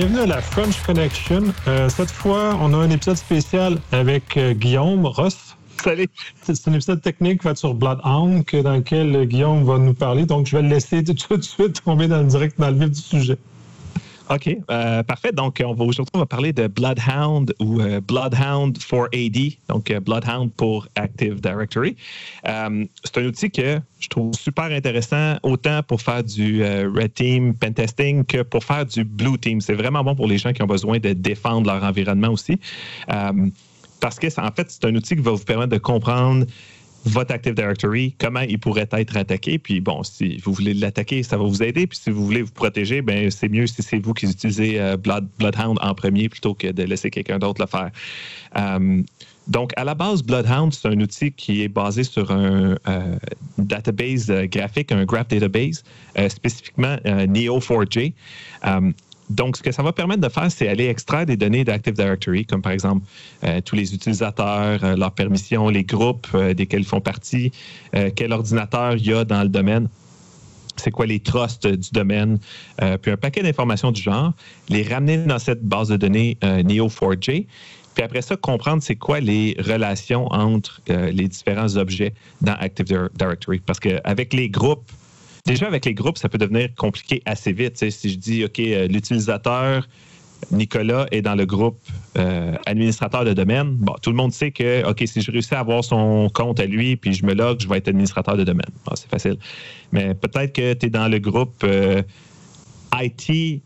bienvenue à la French Connection. Euh, cette fois, on a un épisode spécial avec euh, Guillaume Ross. Salut. C'est un épisode technique fait sur Bloodhound dans lequel Guillaume va nous parler. Donc, je vais le laisser tout de suite tomber dans le direct dans le vif du sujet. OK, euh, parfait. Donc, on va, aujourd'hui, on va parler de Bloodhound ou euh, Bloodhound for AD, donc euh, Bloodhound pour Active Directory. c'est un outil que je trouve super intéressant, autant pour faire du Red Team pentesting que pour faire du Blue Team. C'est vraiment bon pour les gens qui ont besoin de défendre leur environnement aussi. parce que, en fait, c'est un outil qui va vous permettre de comprendre votre Active Directory, comment il pourrait être attaqué. Puis bon, si vous voulez l'attaquer, ça va vous aider. Puis si vous voulez vous protéger, ben c'est mieux si c'est vous qui utilisez euh, Bloodhound en premier plutôt que de laisser quelqu'un d'autre le faire. Euh, donc, à la base, Bloodhound, c'est un outil qui est basé sur un euh, database graphique, un graph database, spécifiquement Neo4j. Donc, ce que ça va permettre de faire, c'est aller extraire des données d'Active Directory, comme par exemple euh, tous les utilisateurs, euh, leurs permissions, les groupes euh, desquels ils font partie, quel ordinateur il y a dans le domaine c'est quoi les trusts du domaine, puis un paquet d'informations du genre, les ramener dans cette base de données Neo4j, puis après ça, comprendre c'est quoi les relations entre les différents objets dans Active Directory. Parce qu'avec les groupes, Déjà, avec les groupes, ça peut devenir compliqué assez vite. Si je dis, OK, euh, l'utilisateur Nicolas est dans le groupe euh, administrateur de domaine, bon, tout le monde sait que, OK, si je réussis à avoir son compte à lui, puis je me log, je vais être administrateur de domaine. c'est facile. Mais peut-être que tu es dans le groupe euh, IT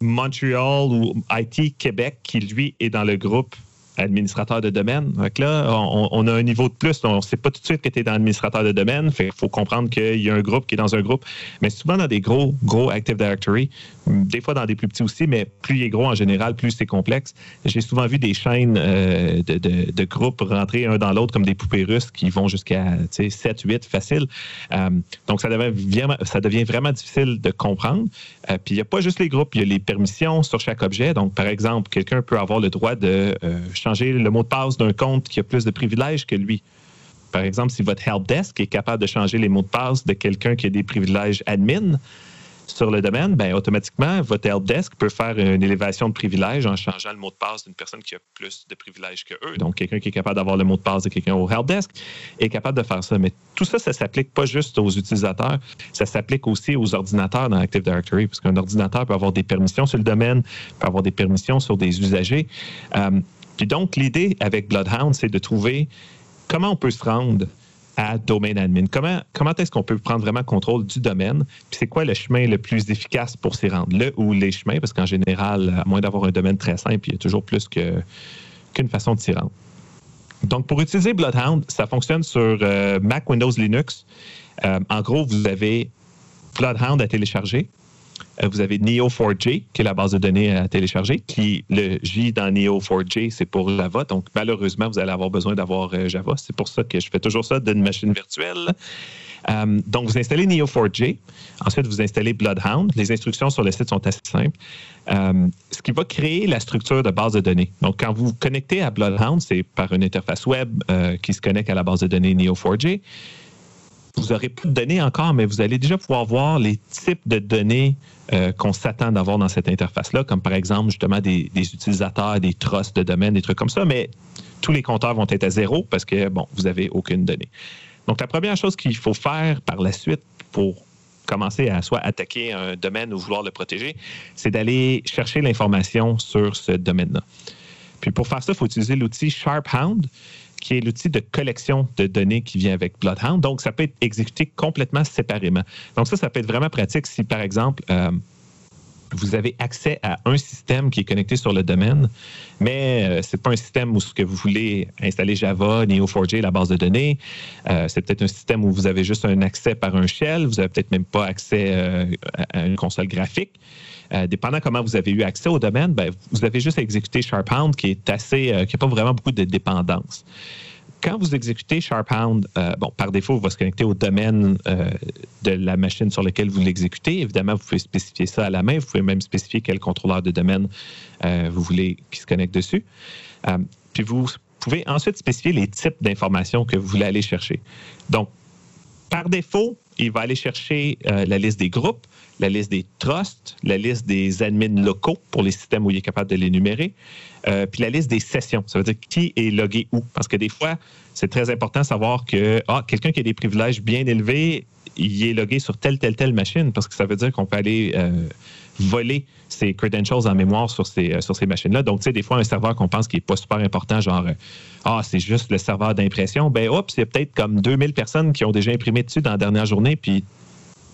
Montréal ou IT Québec qui, lui, est dans le groupe administrateur de domaine. Donc là, on, a un niveau de plus. On ne sait pas tout de suite que tu es dans l'administrateur de domaine. Il faut comprendre qu'il y a un groupe qui est dans un groupe. Mais souvent dans des gros, gros Active Directory, des fois dans des plus petits aussi, mais plus il est gros en général, plus c'est complexe. J'ai souvent vu des chaînes euh, de, groupes rentrer un dans l'autre comme des poupées russes qui vont jusqu'à 7, 8 facile. Euh, donc ça devient, ça devient vraiment difficile de comprendre. Euh, puis il n'y a pas juste les groupes, il y a les permissions sur chaque objet. Donc par exemple, quelqu'un peut avoir le droit de changer le mot de passe d'un compte qui a plus de privilèges que lui. Par exemple, si votre help desk est capable de changer les mots de passe de quelqu'un qui a des privilèges admin, sur le domaine, ben, automatiquement, votre helpdesk peut faire une élévation de privilèges en changeant le mot de passe d'une personne qui a plus de privilèges que eux. Donc, quelqu'un qui est capable d'avoir le mot de passe de quelqu'un au helpdesk est capable de faire ça. Mais tout ça, ça s'applique pas juste aux utilisateurs, ça s'applique aussi aux ordinateurs dans Active Directory, parce qu'un ordinateur peut avoir des permissions sur le domaine, peut avoir des permissions sur des usagers. Euh, puis donc, l'idée avec Bloodhound, c'est de trouver comment on peut se rendre à domaine admin. Comment, comment est-ce qu'on peut prendre vraiment contrôle du domaine? Puis c'est quoi le chemin le plus efficace pour s'y rendre? Le ou les chemins? Parce qu'en général, à moins d'avoir un domaine très simple, il y a toujours plus qu'une façon de s'y rendre. Donc, pour utiliser Bloodhound, ça fonctionne sur euh, Mac, Windows, Linux. Euh, en gros, vous avez Bloodhound à télécharger. Euh, vous avez Neo4j, qui est la base de données à télécharger, qui le J dans Neo4j, c'est pour Java. Donc, malheureusement, vous allez avoir besoin d'avoir euh, Java. C'est pour ça que je fais toujours ça d'une machine virtuelle. Euh, donc, vous installez Neo4j. Ensuite, vous installez Bloodhound. Les instructions sur le site sont assez simples. ce qui va créer la structure de base de données. Donc, quand vous vous connectez à Bloodhound, c'est par une interface web qui se connecte à la base de données Neo4j vous n'aurez pas de données encore, mais vous allez déjà pouvoir voir les types de données euh, qu'on s'attend d'avoir dans cette interface-là, comme par exemple justement des, utilisateurs, des trusts de domaine, des trucs comme ça, mais tous les compteurs vont être à zéro parce que, bon, vous n'avez aucune donnée. Donc, la première chose qu'il faut faire par la suite pour commencer à soit attaquer un domaine ou vouloir le protéger, c'est d'aller chercher l'information sur ce domaine-là. Puis pour faire ça, il faut utiliser l'outil SharpHound qui est l'outil de collection de données qui vient avec Bloodhound. Donc, ça peut être exécuté complètement séparément. Donc, ça, ça peut être vraiment pratique si, par exemple, euh, vous avez accès à un système qui est connecté sur le domaine, mais euh, ce n'est pas un système où ce que vous voulez installer Java, Neo4j, la base de données. Euh, c'est peut-être un système où vous avez juste un accès par un shell, vous n'avez peut-être même pas accès à une console graphique. dépendant comment vous avez eu accès au domaine, ben, vous avez juste à exécuter SharpHound qui est assez, qui n'a pas vraiment beaucoup de dépendance quand vous exécutez SharpHound, euh, bon, par défaut, il va se connecter au domaine euh, de la machine sur laquelle vous l'exécutez. Évidemment, vous pouvez spécifier ça à la main. Vous pouvez même spécifier quel contrôleur de domaine euh, vous voulez qui se connecte dessus. puis vous pouvez ensuite spécifier les types d'informations que vous voulez aller chercher. Donc, par défaut, il va aller chercher la liste des groupes, la liste des trusts, la liste des admins locaux pour les systèmes où il est capable de les numérer, puis la liste des sessions. Ça veut dire qui est logué où. Parce que des fois, c'est très important de savoir que ah, quelqu'un qui a des privilèges bien élevés, il est logué sur telle, telle, telle machine, parce que ça veut dire qu'on peut aller voler ses credentials en mémoire sur ces, euh, sur ces machines-là. Donc, tu sais, des fois, un serveur qu'on pense qui n'est pas super important, genre, euh, ah, c'est juste le serveur d'impression, ben, oups, il y a peut-être comme 2000 personnes qui ont déjà imprimé dessus dans la dernière journée, puis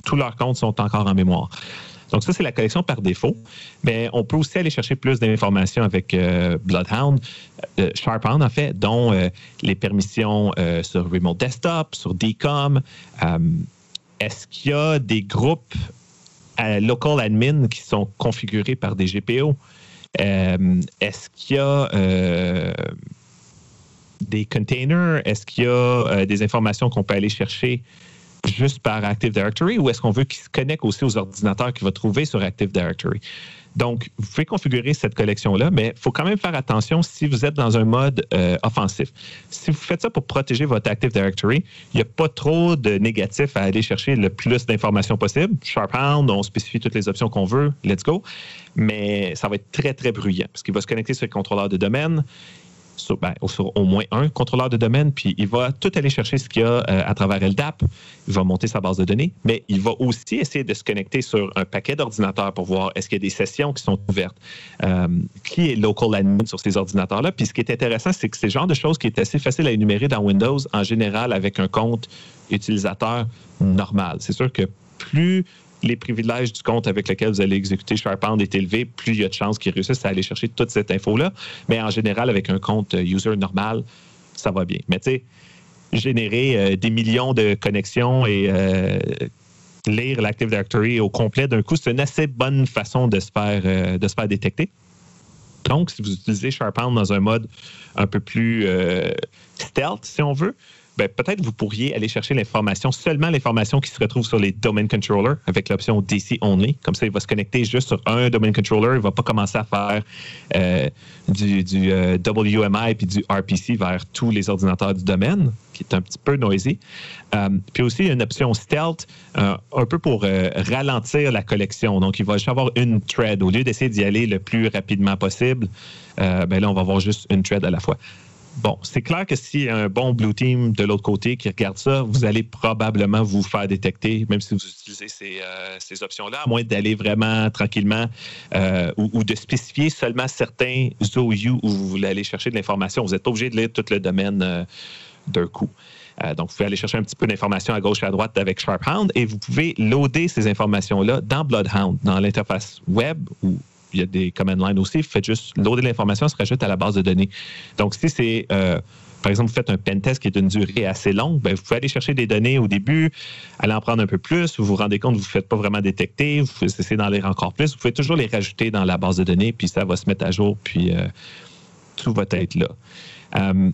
tous leurs comptes sont encore en mémoire. Donc, ça, c'est la collection par défaut. Mais on peut aussi aller chercher plus d'informations avec euh, Bloodhound, Sharphound, en fait, dont les permissions sur Remote Desktop, sur DCOM. Est-ce qu'il y a des groupes local admin qui sont configurés par des GPO. Euh, est-ce qu'il y a euh, des containers? Est-ce qu'il y a euh, des informations qu'on peut aller chercher juste par Active Directory ou est-ce qu'on veut qu'ils se connectent aussi aux ordinateurs qu'il va trouver sur Active Directory? Donc, vous pouvez configurer cette collection-là, mais il faut quand même faire attention si vous êtes dans un mode euh, offensif. Si vous faites ça pour protéger votre Active Directory, il n'y a pas trop de négatifs à aller chercher le plus d'informations possible. Sharphound, on spécifie toutes les options qu'on veut, let's go. Mais ça va être très, très bruyant parce qu'il va se connecter sur le contrôleur de domaine sur, ben, au moins un contrôleur de domaine, puis il va tout aller chercher ce qu'il y a euh, à travers LDAP. Il va monter sa base de données, mais il va aussi essayer de se connecter sur un paquet d'ordinateurs pour voir est-ce qu'il y a des sessions qui sont ouvertes, euh, qui est local admin sur ces ordinateurs-là? Puis ce qui est intéressant, c'est que c'est le genre de choses qui est assez facile à énumérer dans Windows en général avec un compte utilisateur normal. C'est sûr que plus les privilèges du compte avec lequel vous allez exécuter SharePoint est élevé, plus il y a de chances qu'ils réussissent à aller chercher toute cette info-là. Mais en général, avec un compte euh, user normal, ça va bien. Mais tu sais, générer euh, des millions de connexions et euh, lire l'Active Directory au complet d'un coup, c'est une assez bonne façon de se faire, de se faire détecter. Donc, si vous utilisez SharePoint dans un mode un peu plus stealth, si on veut, ben, peut-être vous pourriez aller chercher l'information, seulement l'information qui se retrouve sur les domain controllers avec l'option DC only. Comme ça, il va se connecter juste sur un domain controller. Il ne va pas commencer à faire euh, du, euh, WMI puis du RPC vers tous les ordinateurs du domaine, qui est un petit peu noisy. Euh, puis aussi, il y a une option stealth, un peu pour ralentir la collection. Donc, il va juste avoir une thread. Au lieu d'essayer d'y aller le plus rapidement possible, ben là, on va avoir juste une thread à la fois. Bon, c'est clair que s'il y a un bon Blue Team de l'autre côté qui regarde ça, vous allez probablement vous faire détecter, même si vous utilisez ces, euh, options-là, à moins d'aller vraiment tranquillement euh, ou, de spécifier seulement certains OU où vous voulez aller chercher de l'information. Vous n'êtes pas obligé de lire tout le domaine euh, d'un coup. donc, vous pouvez aller chercher un petit peu d'informations à gauche et à droite avec SharpHound et vous pouvez loader ces informations-là dans Bloodhound, dans l'interface web ou il y a des command lines aussi. Vous faites juste loader l'information, se rajoute à la base de données. Donc, si c'est, euh, par exemple, vous faites un pentest qui est d'une durée assez longue, ben, vous pouvez aller chercher des données au début, aller en prendre un peu plus, vous vous rendez compte que vous ne faites pas vraiment détecter, vous essayer d'en lire encore plus, vous pouvez toujours les rajouter dans la base de données, puis ça va se mettre à jour, puis euh, tout va être là. Euh,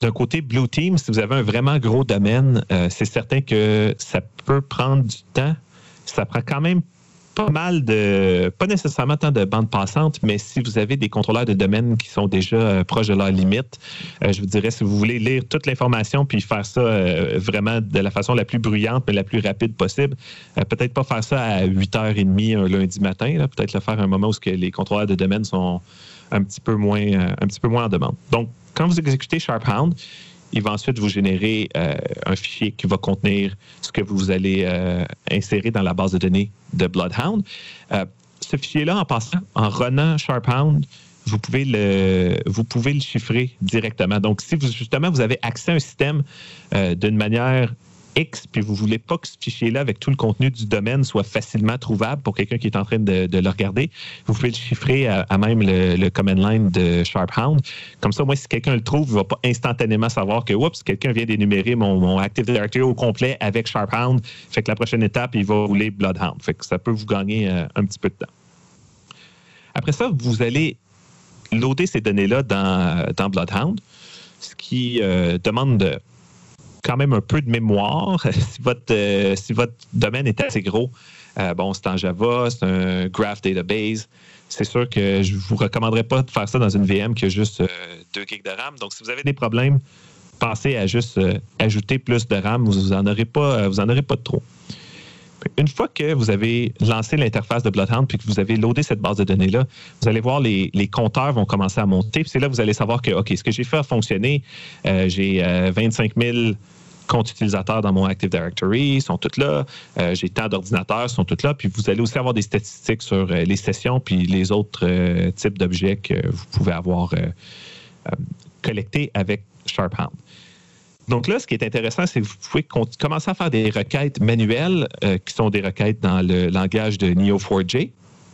d'un côté Blue Team, si vous avez un vraiment gros domaine, c'est certain que ça peut prendre du temps. Ça prend quand même pas mal de, pas nécessairement tant de bandes passantes, mais si vous avez des contrôleurs de domaine qui sont déjà euh, proches de leur limite, euh, je vous dirais, si vous voulez lire toute l'information puis faire ça euh, vraiment de la façon la plus bruyante mais la plus rapide possible, peut-être pas faire ça à 8h30 un lundi matin, peut-être le faire à un moment où que les contrôleurs de domaine sont un petit peu moins, un petit peu moins en demande. Donc, quand vous exécutez SharpHound, il va ensuite vous générer euh, un fichier qui va contenir ce que vous allez euh, insérer dans la base de données de Bloodhound. Euh, ce fichier-là, en passant, en runant SharpHound, vous pouvez le, vous pouvez le chiffrer directement. Donc, si vous, justement vous avez accès à un système d'une manière X, puis vous voulez pas que ce fichier-là, avec tout le contenu du domaine, soit facilement trouvable pour quelqu'un qui est en train de, le regarder, vous pouvez le chiffrer à, même le, command line de SharpHound. Comme ça, moi, si quelqu'un le trouve, il va pas instantanément savoir que, oups, quelqu'un vient d'énumérer mon, Active Directory au complet avec SharpHound. Fait que la prochaine étape, il va rouler Bloodhound. Fait que ça peut vous gagner euh, un petit peu de temps. Après ça, vous allez loader ces données-là dans, dans Bloodhound, ce qui euh, demande de quand même un peu de mémoire. si, votre, euh, si votre domaine est assez gros, euh, bon, c'est en Java, c'est un graph database. C'est sûr que je ne vous recommanderais pas de faire ça dans une VM qui a juste 2 euh, gigs de RAM. Donc, si vous avez des problèmes, pensez à juste ajouter plus de RAM, vous n'en aurez, pas, aurez pas de trop. Une fois que vous avez lancé l'interface de Bloodhound puis que vous avez loadé cette base de données-là, vous allez voir les, les compteurs vont commencer à monter. C'est là que vous allez savoir que, OK, ce que j'ai fait a fonctionné. J'ai 25 euh, 000 comptes utilisateurs dans mon Active Directory, sont tous là. Euh, j'ai tant d'ordinateurs, sont tous là. Puis vous allez aussi avoir des statistiques sur les sessions puis les autres types d'objets que vous pouvez avoir collectés avec SharpHound. Donc là, ce qui est intéressant, c'est que vous pouvez commencer à faire des requêtes manuelles euh, qui sont des requêtes dans le langage de Neo4j.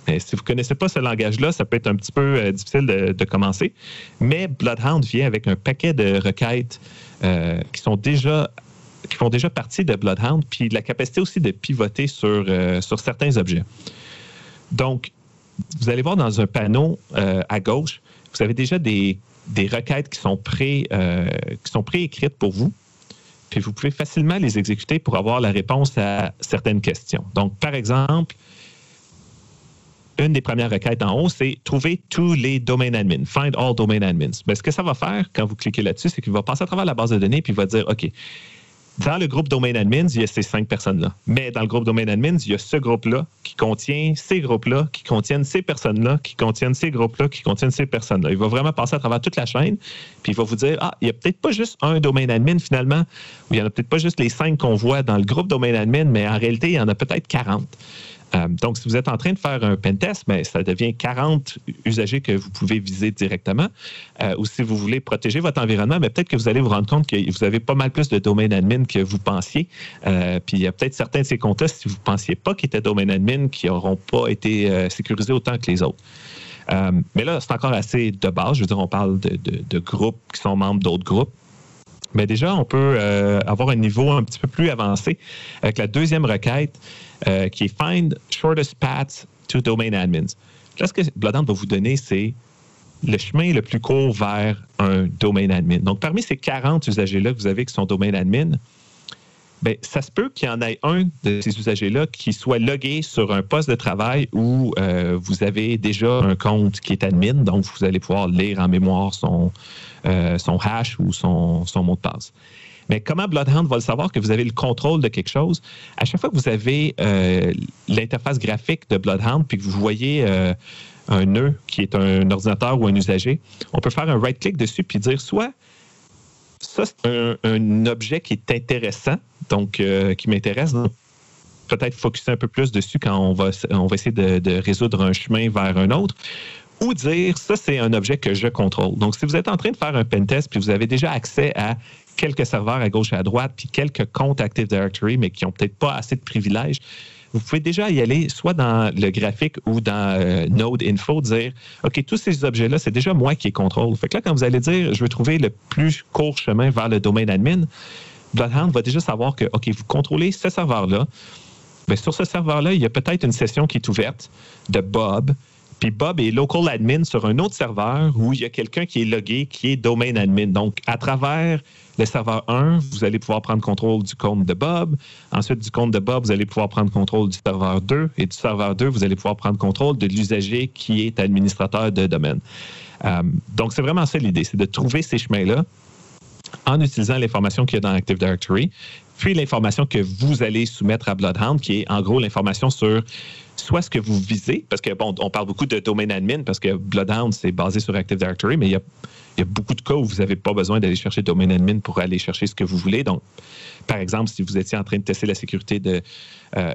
Mais si vous ne connaissez pas ce langage-là, ça peut être un petit peu euh, difficile de, commencer. Mais Bloodhound vient avec un paquet de requêtes euh, qui sont déjà qui font déjà partie de Bloodhound, puis la capacité aussi de pivoter sur, sur certains objets. Donc, vous allez voir dans un panneau à gauche, vous avez déjà des des requêtes qui sont, pré, euh, préécrites pour vous. Puis vous pouvez facilement les exécuter pour avoir la réponse à certaines questions. Donc, par exemple, une des premières requêtes en haut, c'est trouver tous les domain admins, find all domain admins. Ben, ce que ça va faire quand vous cliquez là-dessus, c'est qu'il va passer à travers la base de données puis il va dire OK, dans le groupe Domain Admins, il y a ces cinq personnes-là. Mais dans le groupe Domain Admins, il y a ce groupe-là qui contient ces groupes-là, qui contiennent ces personnes-là, qui contiennent ces groupes-là, qui contiennent ces personnes-là. Il va vraiment passer à travers toute la chaîne, puis il va vous dire, ah, il n'y a peut-être pas juste un Domain Admin finalement, ou il n'y en a peut-être pas juste les cinq qu'on voit dans le groupe Domain Admin, mais en réalité, il y en a peut-être 40. Euh, donc, si vous êtes en train de faire un pentest, ben, ça devient 40 usagers que vous pouvez viser directement. Euh, ou si vous voulez protéger votre environnement, mais ben, peut-être que vous allez vous rendre compte que vous avez pas mal plus de domaine admin que vous pensiez. Euh, puis il y a peut-être certains de ces comptes-là, si vous ne pensiez pas qu'ils étaient domaine admin, qui n'auront pas été sécurisés autant que les autres. mais là, c'est encore assez de base. Je veux dire, on parle de groupes qui sont membres d'autres groupes. Mais déjà, on peut avoir un niveau un petit peu plus avancé avec la deuxième requête. Euh, qui est Find Shortest Path to Domain Admins. Là, ce que Bloodhound va vous donner, c'est le chemin le plus court vers un domain admin. Donc, parmi ces 40 usagers-là que vous avez qui sont domain admin, bien, ça se peut qu'il y en ait un de ces usagers-là qui soit logué sur un poste de travail où euh, vous avez déjà un compte qui est admin, donc vous allez pouvoir lire en mémoire son, euh, son hash ou son, son mot de passe. Mais comment Bloodhound va le savoir que vous avez le contrôle de quelque chose? À chaque fois que vous avez euh, l'interface graphique de Bloodhound, puis que vous voyez euh, un nœud qui est un ordinateur ou un usager, on peut faire un right-click dessus puis dire soit ça, c'est un, objet qui est intéressant, donc euh, qui m'intéresse. Peut-être focuser un peu plus dessus quand on va, on va essayer de, de résoudre un chemin vers un autre ou dire ça, c'est un objet que je contrôle. Donc, si vous êtes en train de faire un pentest puis vous avez déjà accès à quelques serveurs à gauche et à droite, puis quelques comptes Active Directory, mais qui n'ont peut-être pas assez de privilèges, vous pouvez déjà y aller soit dans le graphique ou dans euh, Node Info, dire OK, tous ces objets-là, c'est déjà moi qui les contrôle. Fait que là, quand vous allez dire je veux trouver le plus court chemin vers le domaine admin, Bloodhound va déjà savoir que OK, vous contrôlez ce serveur-là. mais sur ce serveur-là, il y a peut-être une session qui est ouverte de Bob puis Bob est local admin sur un autre serveur où il y a quelqu'un qui est logué, qui est domain admin. Donc, à travers le serveur 1, vous allez pouvoir prendre contrôle du compte de Bob. Ensuite, du compte de Bob, vous allez pouvoir prendre contrôle du serveur 2. Et du serveur 2, vous allez pouvoir prendre contrôle de l'usager qui est administrateur de domaine. Euh, donc, c'est vraiment ça l'idée, c'est de trouver ces chemins-là en utilisant l'information qu'il y a dans Active Directory, puis l'information que vous allez soumettre à Bloodhound, qui est en gros l'information sur soit ce que vous visez, parce que bon, on parle beaucoup de domain admin, parce que Bloodhound, c'est basé sur Active Directory, mais il y a, beaucoup de cas où vous n'avez pas besoin d'aller chercher domain admin pour aller chercher ce que vous voulez. Donc, par exemple, si vous étiez en train de tester la sécurité d'un euh,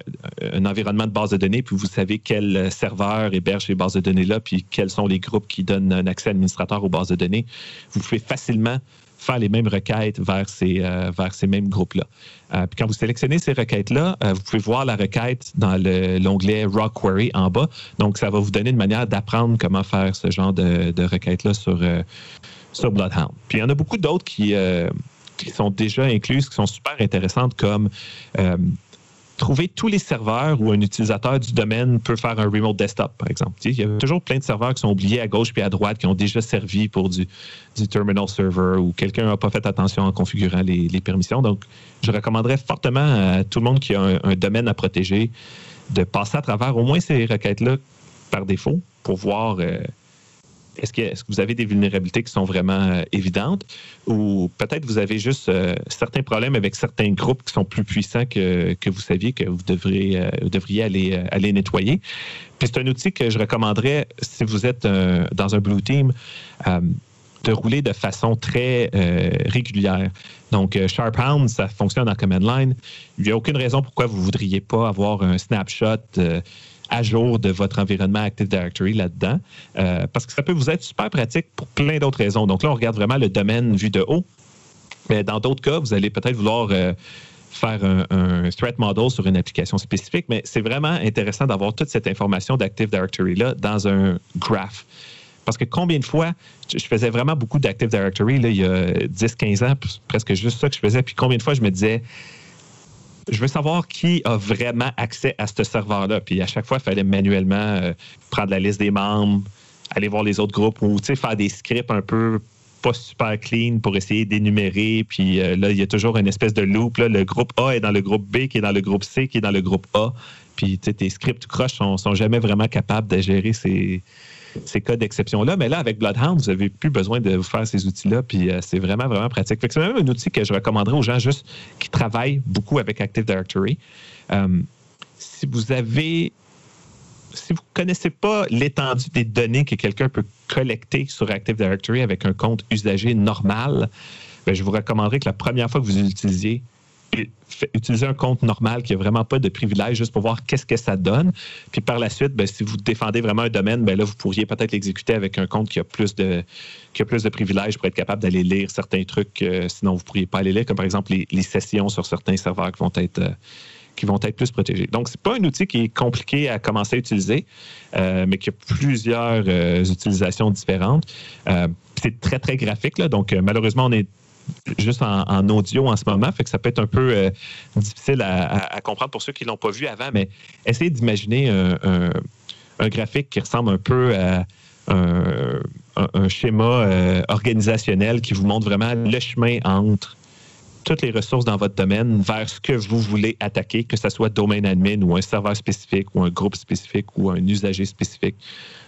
environnement de base de données, puis vous savez quel serveur héberge ces bases de données-là, puis quels sont les groupes qui donnent un accès administrateur aux bases de données, vous pouvez facilement faire les mêmes requêtes vers ces, euh, vers ces mêmes groupes-là. Euh, puis quand vous sélectionnez ces requêtes-là, euh, vous pouvez voir la requête dans l'onglet Raw Query en bas. Donc, ça va vous donner une manière d'apprendre comment faire ce genre de, de requêtes-là sur, sur Bloodhound. Puis il y en a beaucoup d'autres qui, qui sont déjà incluses, qui sont super intéressantes, comme trouver tous les serveurs où un utilisateur du domaine peut faire un remote desktop, par exemple. Il y a toujours plein de serveurs qui sont oubliés à gauche puis à droite, qui ont déjà servi pour du, terminal server ou quelqu'un n'a pas fait attention en configurant les, permissions. Donc, je recommanderais fortement à tout le monde qui a un, domaine à protéger de passer à travers au moins ces requêtes-là par défaut pour voir euh, est-ce que, vous avez des vulnérabilités qui sont vraiment euh, évidentes? Ou peut-être vous avez juste euh, certains problèmes avec certains groupes qui sont plus puissants que, que vous saviez que vous devriez, euh, devriez aller, aller nettoyer. Puis c'est un outil que je recommanderais si vous êtes dans un Blue Team de rouler de façon très régulière. Donc, SharpHound, ça fonctionne en command line. Il n'y a aucune raison pourquoi vous ne voudriez pas avoir un snapshot à jour de votre environnement Active Directory là-dedans, euh, parce que ça peut vous être super pratique pour plein d'autres raisons. Donc là, on regarde vraiment le domaine vu de haut. Mais dans d'autres cas, vous allez peut-être vouloir euh, faire un, threat model sur une application spécifique, mais c'est vraiment intéressant d'avoir toute cette information d'Active Directory-là dans un graph. Parce que combien de fois, je faisais vraiment beaucoup d'Active Directory il y a 10-15 ans, presque juste ça que je faisais, puis combien de fois je me disais, je veux savoir qui a vraiment accès à ce serveur-là. Puis à chaque fois, il fallait manuellement euh, prendre la liste des membres, aller voir les autres groupes ou faire des scripts un peu pas super clean pour essayer d'énumérer. Puis euh, là, il y a toujours une espèce de loop. Le groupe A est dans le groupe B, qui est dans le groupe C, qui est dans le groupe A. Puis tes scripts croches sont jamais vraiment capables de gérer ces, ces cas d'exception-là. Mais là, avec Bloodhound, vous n'avez plus besoin de vous faire ces outils-là, puis euh, c'est vraiment, vraiment pratique. c'est même un outil que je recommanderais aux gens juste qui travaillent beaucoup avec Active Directory. Euh, si vous avez si vous ne connaissez pas l'étendue des données que quelqu'un peut collecter sur Active Directory avec un compte usager normal, ben, je vous recommanderais que la première fois que vous l'utilisiez, utiliser un compte normal qui n'a vraiment pas de privilèges juste pour voir qu'est-ce que ça donne. Puis par la suite, ben, si vous défendez vraiment un domaine, ben là, vous pourriez peut-être l'exécuter avec un compte qui a plus de, qui a plus de privilèges pour être capable d'aller lire certains trucs, euh, sinon vous ne pourriez pas aller lire, comme par exemple les, sessions sur certains serveurs qui vont être. Euh, qui vont être plus protégés. Donc, ce n'est pas un outil qui est compliqué à commencer à utiliser, euh, mais qui a plusieurs utilisations différentes. c'est très, très graphique. Là, donc, malheureusement, on est juste en, audio en ce moment, fait que ça peut être un peu euh, difficile à, comprendre pour ceux qui ne l'ont pas vu avant, mais essayez d'imaginer un, graphique qui ressemble un peu à un, schéma euh, organisationnel qui vous montre vraiment le chemin entre toutes les ressources dans votre domaine vers ce que vous voulez attaquer, que ce soit domaine admin ou un serveur spécifique ou un groupe spécifique ou un usager spécifique.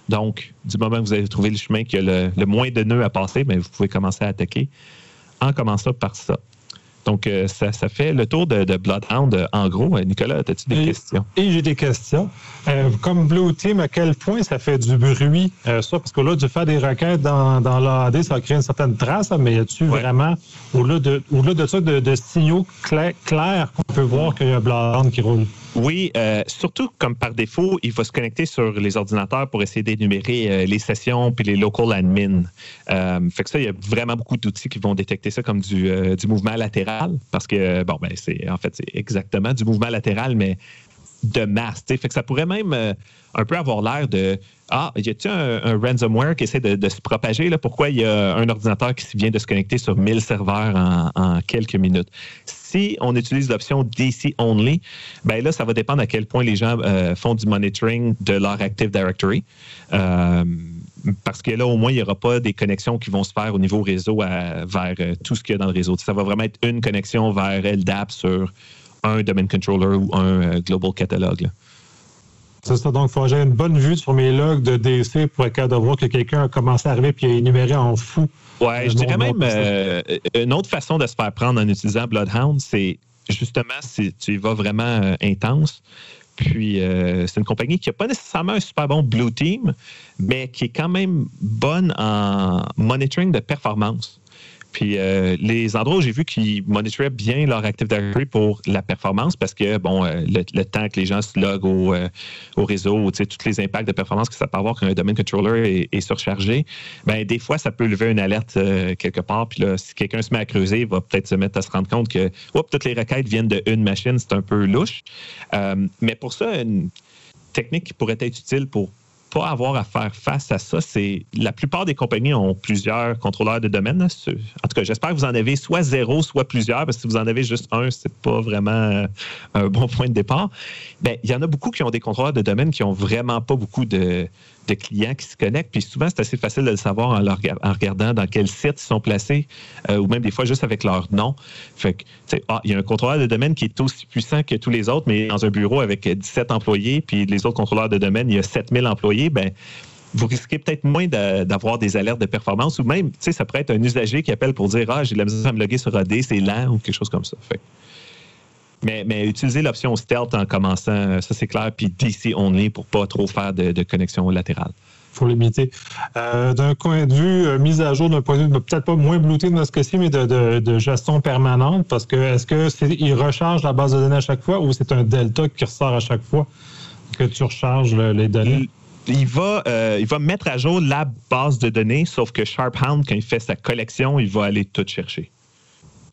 Donc, du moment que vous avez trouvé le chemin qui a le, moins de nœuds à passer, bien, vous pouvez commencer à attaquer en commençant par ça. Donc, euh, ça, fait le tour de, Bloodhound euh, en gros. Euh, Nicolas, as-tu des questions? Et j'ai des questions. comme Blue Team, à quel point ça fait du bruit, ça? Parce que là, de faire des requêtes dans, dans l'AD, ça va créer une certaine trace, mais y a-tu vraiment, au-delà de, au de ça, de, signaux clairs qu'on peut voir qu'il y a un Bloodhound qui roule? Oui, euh, surtout comme par défaut, il faut se connecter sur les ordinateurs pour essayer d'énumérer euh, les sessions puis les local admin. Euh, fait que ça, il y a vraiment beaucoup d'outils qui vont détecter ça comme du, mouvement latéral parce que, bon, ben, c'est en fait, c'est exactement du mouvement latéral, mais de masse. Fait que ça pourrait même un peu avoir l'air de Ah, y a-t-il un, ransomware qui essaie de, se propager? Pourquoi il y a un ordinateur qui vient de se connecter sur 1000 serveurs en quelques minutes? Si on utilise l'option DC Only, ben là, ça va dépendre à quel point les gens euh, font du monitoring de leur Active Directory. Euh, parce que là, au moins, il n'y aura pas des connexions qui vont se faire au niveau réseau vers euh, tout ce qu'il y a dans le réseau. Ça va vraiment être une connexion vers LDAP sur un domain controller ou un global catalogue. C'est ça. Donc, il faut que j'ai une bonne vue sur mes logs de DC pour être capable de voir que quelqu'un a commencé à arriver puis a énuméré en fou Ouais, je dirais même euh, une autre façon de se faire prendre en utilisant Bloodhound, c'est justement si tu y vas vraiment euh, intense. Puis euh, c'est une compagnie qui n'a pas nécessairement un super bon Blue Team, mais qui est quand même bonne en monitoring de performance. Puis euh, les endroits où j'ai vu qu'ils monitoraient bien leur Active Directory pour la performance, parce que bon, euh, le, temps que les gens se loguent au, euh, au réseau, tous les impacts de performance que ça peut avoir quand un domaine controller est, surchargé, ben des fois ça peut lever une alerte quelque part. Puis là, si quelqu'un se met à creuser, il va peut-être se mettre à se rendre compte que toutes les requêtes viennent d'une machine, c'est un peu louche. mais pour ça, une technique qui pourrait être utile pour pas avoir à faire face à ça. C'est la plupart des compagnies ont plusieurs contrôleurs de domaine. En tout cas, j'espère que vous en avez soit zéro, soit plusieurs, parce que si vous en avez juste un, c'est pas vraiment euh, un bon point de départ. Bien, il y en a beaucoup qui ont des contrôleurs de domaine qui ont vraiment pas beaucoup de, de clients qui se connectent. Puis souvent, c'est assez facile de le savoir en, regardant dans quel site ils sont placés, euh, ou même des fois juste avec leur nom. Fait que, ah, il y a un contrôleur de domaine qui est aussi puissant que tous les autres, mais dans un bureau avec 17 employés, puis les autres contrôleurs de domaine, il y a 7000 employés, ben vous risquez peut-être moins d'avoir des alertes de performance ou même, tu sais, ça pourrait être un usager qui appelle pour dire Ah, j'ai de la misère à me loguer sur AD, c'est lent ou quelque chose comme ça. Mais, mais utiliser l'option stealth en commençant, ça c'est clair, puis DC only pour pas trop faire de, de connexion latérale faut limiter. Euh, d'un point de vue euh, mise à jour, d'un point de vue peut-être pas moins blouté dans ce cas-ci, mais de, gestion permanente, parce que est-ce qu'il recharge la base de données à chaque fois ou c'est un delta qui ressort à chaque fois que tu recharges les données? Il, va, euh, il va mettre à jour la base de données, sauf que SharpHound, quand il fait sa collection, il va aller tout chercher.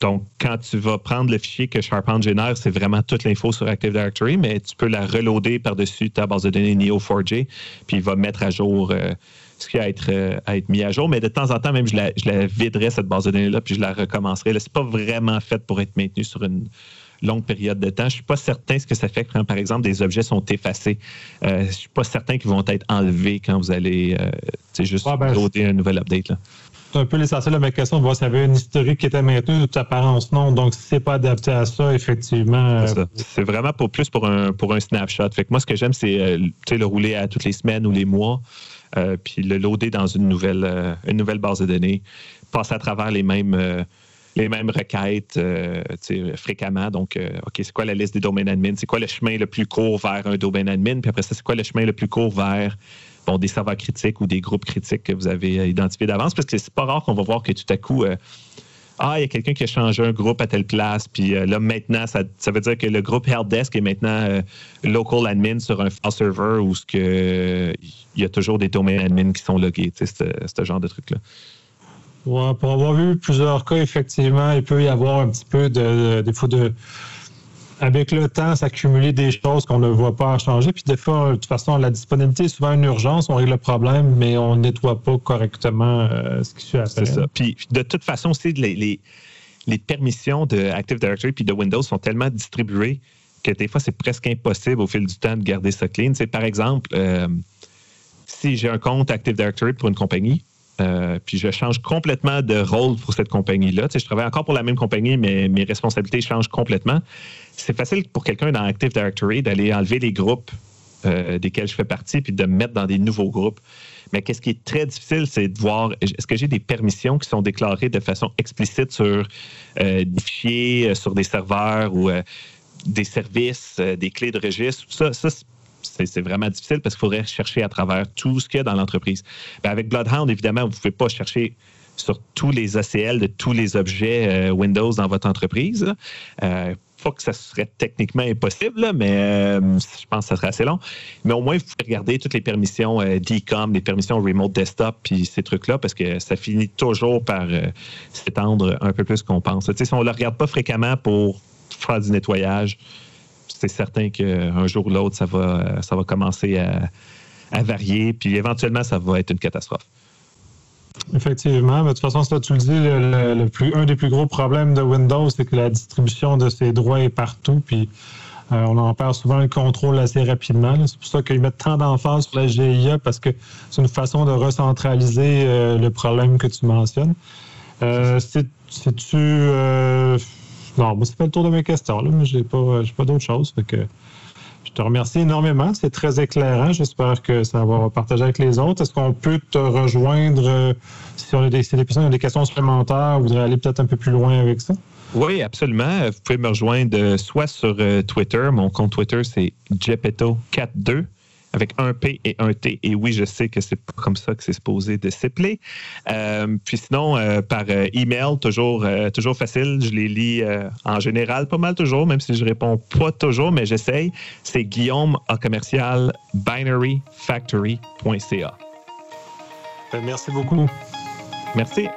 Donc, quand tu vas prendre le fichier que SharpHound génère, c'est vraiment toute l'info sur Active Directory, mais tu peux la reloader par-dessus ta base de données Neo4j, puis il va mettre à jour euh, ce qui a à être, euh, à être mis à jour. Mais de temps en temps, même, je la, je la viderai, cette base de données-là, puis je la recommencerai. Ce n'est pas vraiment fait pour être maintenu sur une longue période de temps. Je ne suis pas certain ce que ça fait quand, par exemple, des objets sont effacés. Euh, je ne suis pas certain qu'ils vont être enlevés quand vous allez juste ah, ben, loader un nouvel update. Là c'est un peu l'essentiel de ma question, de voir s'il y avait une historique qui était maintenue, de toute apparence non. Donc, si c'est pas adapté à ça, effectivement. Euh, c'est vraiment pour plus pour un, pour un snapshot. Fait que moi, ce que j'aime, c'est euh, le rouler à toutes les semaines ou les mois, euh, puis le loader dans une nouvelle, une nouvelle base de données, passer à travers les mêmes les mêmes requêtes fréquemment. Donc, OK, c'est quoi la liste des domaines admin? C'est quoi le chemin le plus court vers un domaine admin? Puis après ça, c'est quoi le chemin le plus court vers bon, des serveurs critiques ou des groupes critiques que vous avez euh, identifiés d'avance, parce que c'est pas rare qu'on va voir que tout à coup, euh, ah, il y a quelqu'un qui a changé un groupe à telle place, puis euh, là, maintenant, ça, veut dire que le groupe Helpdesk est maintenant local admin sur un file server où il y a toujours des domaines admin qui sont logués, ce genre de truc-là. Pour avoir vu plusieurs cas, effectivement, il peut y avoir un petit peu de, des fois de avec le temps, s'accumuler des choses qu'on ne voit pas changer. Puis des fois, de toute façon, la disponibilité est souvent une urgence. On règle le problème, mais on ne nettoie pas correctement euh, ce qui suit après. C'est ça. Puis de toute façon, aussi, les, les, permissions de Active Directory puis de Windows sont tellement distribuées que des fois, c'est presque impossible au fil du temps de garder ça clean. C'est, par exemple, euh, si j'ai un compte Active Directory pour une compagnie, euh, puis je change complètement de rôle pour cette compagnie-là. Tu sais, je travaille encore pour la même compagnie, mais mes responsabilités changent complètement. C'est facile pour quelqu'un dans Active Directory d'aller enlever les groupes euh, desquels je fais partie puis de me mettre dans des nouveaux groupes. Mais qu'est-ce qui est très difficile, c'est de voir est-ce que j'ai des permissions qui sont déclarées de façon explicite sur euh, des fichiers, sur des serveurs ou des services, des clés de registre. Ça, ça c'est vraiment difficile parce qu'il faudrait chercher à travers tout ce qu'il y a dans l'entreprise. Ben, avec Bloodhound, évidemment, vous ne pouvez pas chercher sur tous les ACL de tous les objets euh, Windows dans votre entreprise. Euh, pas que ça serait techniquement impossible, mais euh, je pense que ça serait assez long. Mais au moins, vous pouvez regarder toutes les permissions euh, DCOM, les permissions Remote Desktop, puis ces trucs-là, parce que ça finit toujours par s'étendre un peu plus qu'on pense. si on ne le regarde pas fréquemment pour faire du nettoyage, c'est certain qu'un jour ou l'autre, ça va, ça va commencer à, varier, puis éventuellement, ça va être une catastrophe. Effectivement, de toute façon, ça, tu le dis, le, plus, un des plus gros problèmes de Windows, c'est que la distribution de ses droits est partout, puis euh, on en perd souvent le contrôle assez rapidement. C'est pour ça qu'ils mettent tant d'emphase sur la GIA, parce que c'est une façon de recentraliser euh, le problème que tu mentionnes. Euh, C'est-tu non, moi, c'est pas le tour de mes questions, là, mais j'ai pas, pas d'autres choses. que je te remercie énormément. C'est très éclairant. J'espère que ça va partager avec les autres. Est-ce qu'on peut te rejoindre euh, si on a des, si des personnes ont des questions supplémentaires, vous voudrez aller peut-être un peu plus loin avec ça? Oui, absolument. Vous pouvez me rejoindre euh, soit sur euh, Twitter. Mon compte Twitter, c'est Gepetto42 avec un P et un T. Et oui, je sais que c'est pas comme ça que c'est supposé de s'appeler. Euh, puis sinon, euh, par euh, email, toujours, toujours facile. Je les lis en général pas mal toujours, même si je réponds pas toujours, mais j'essaye. C'est guillaume à commercial binaryfactory.ca. Merci beaucoup. Merci.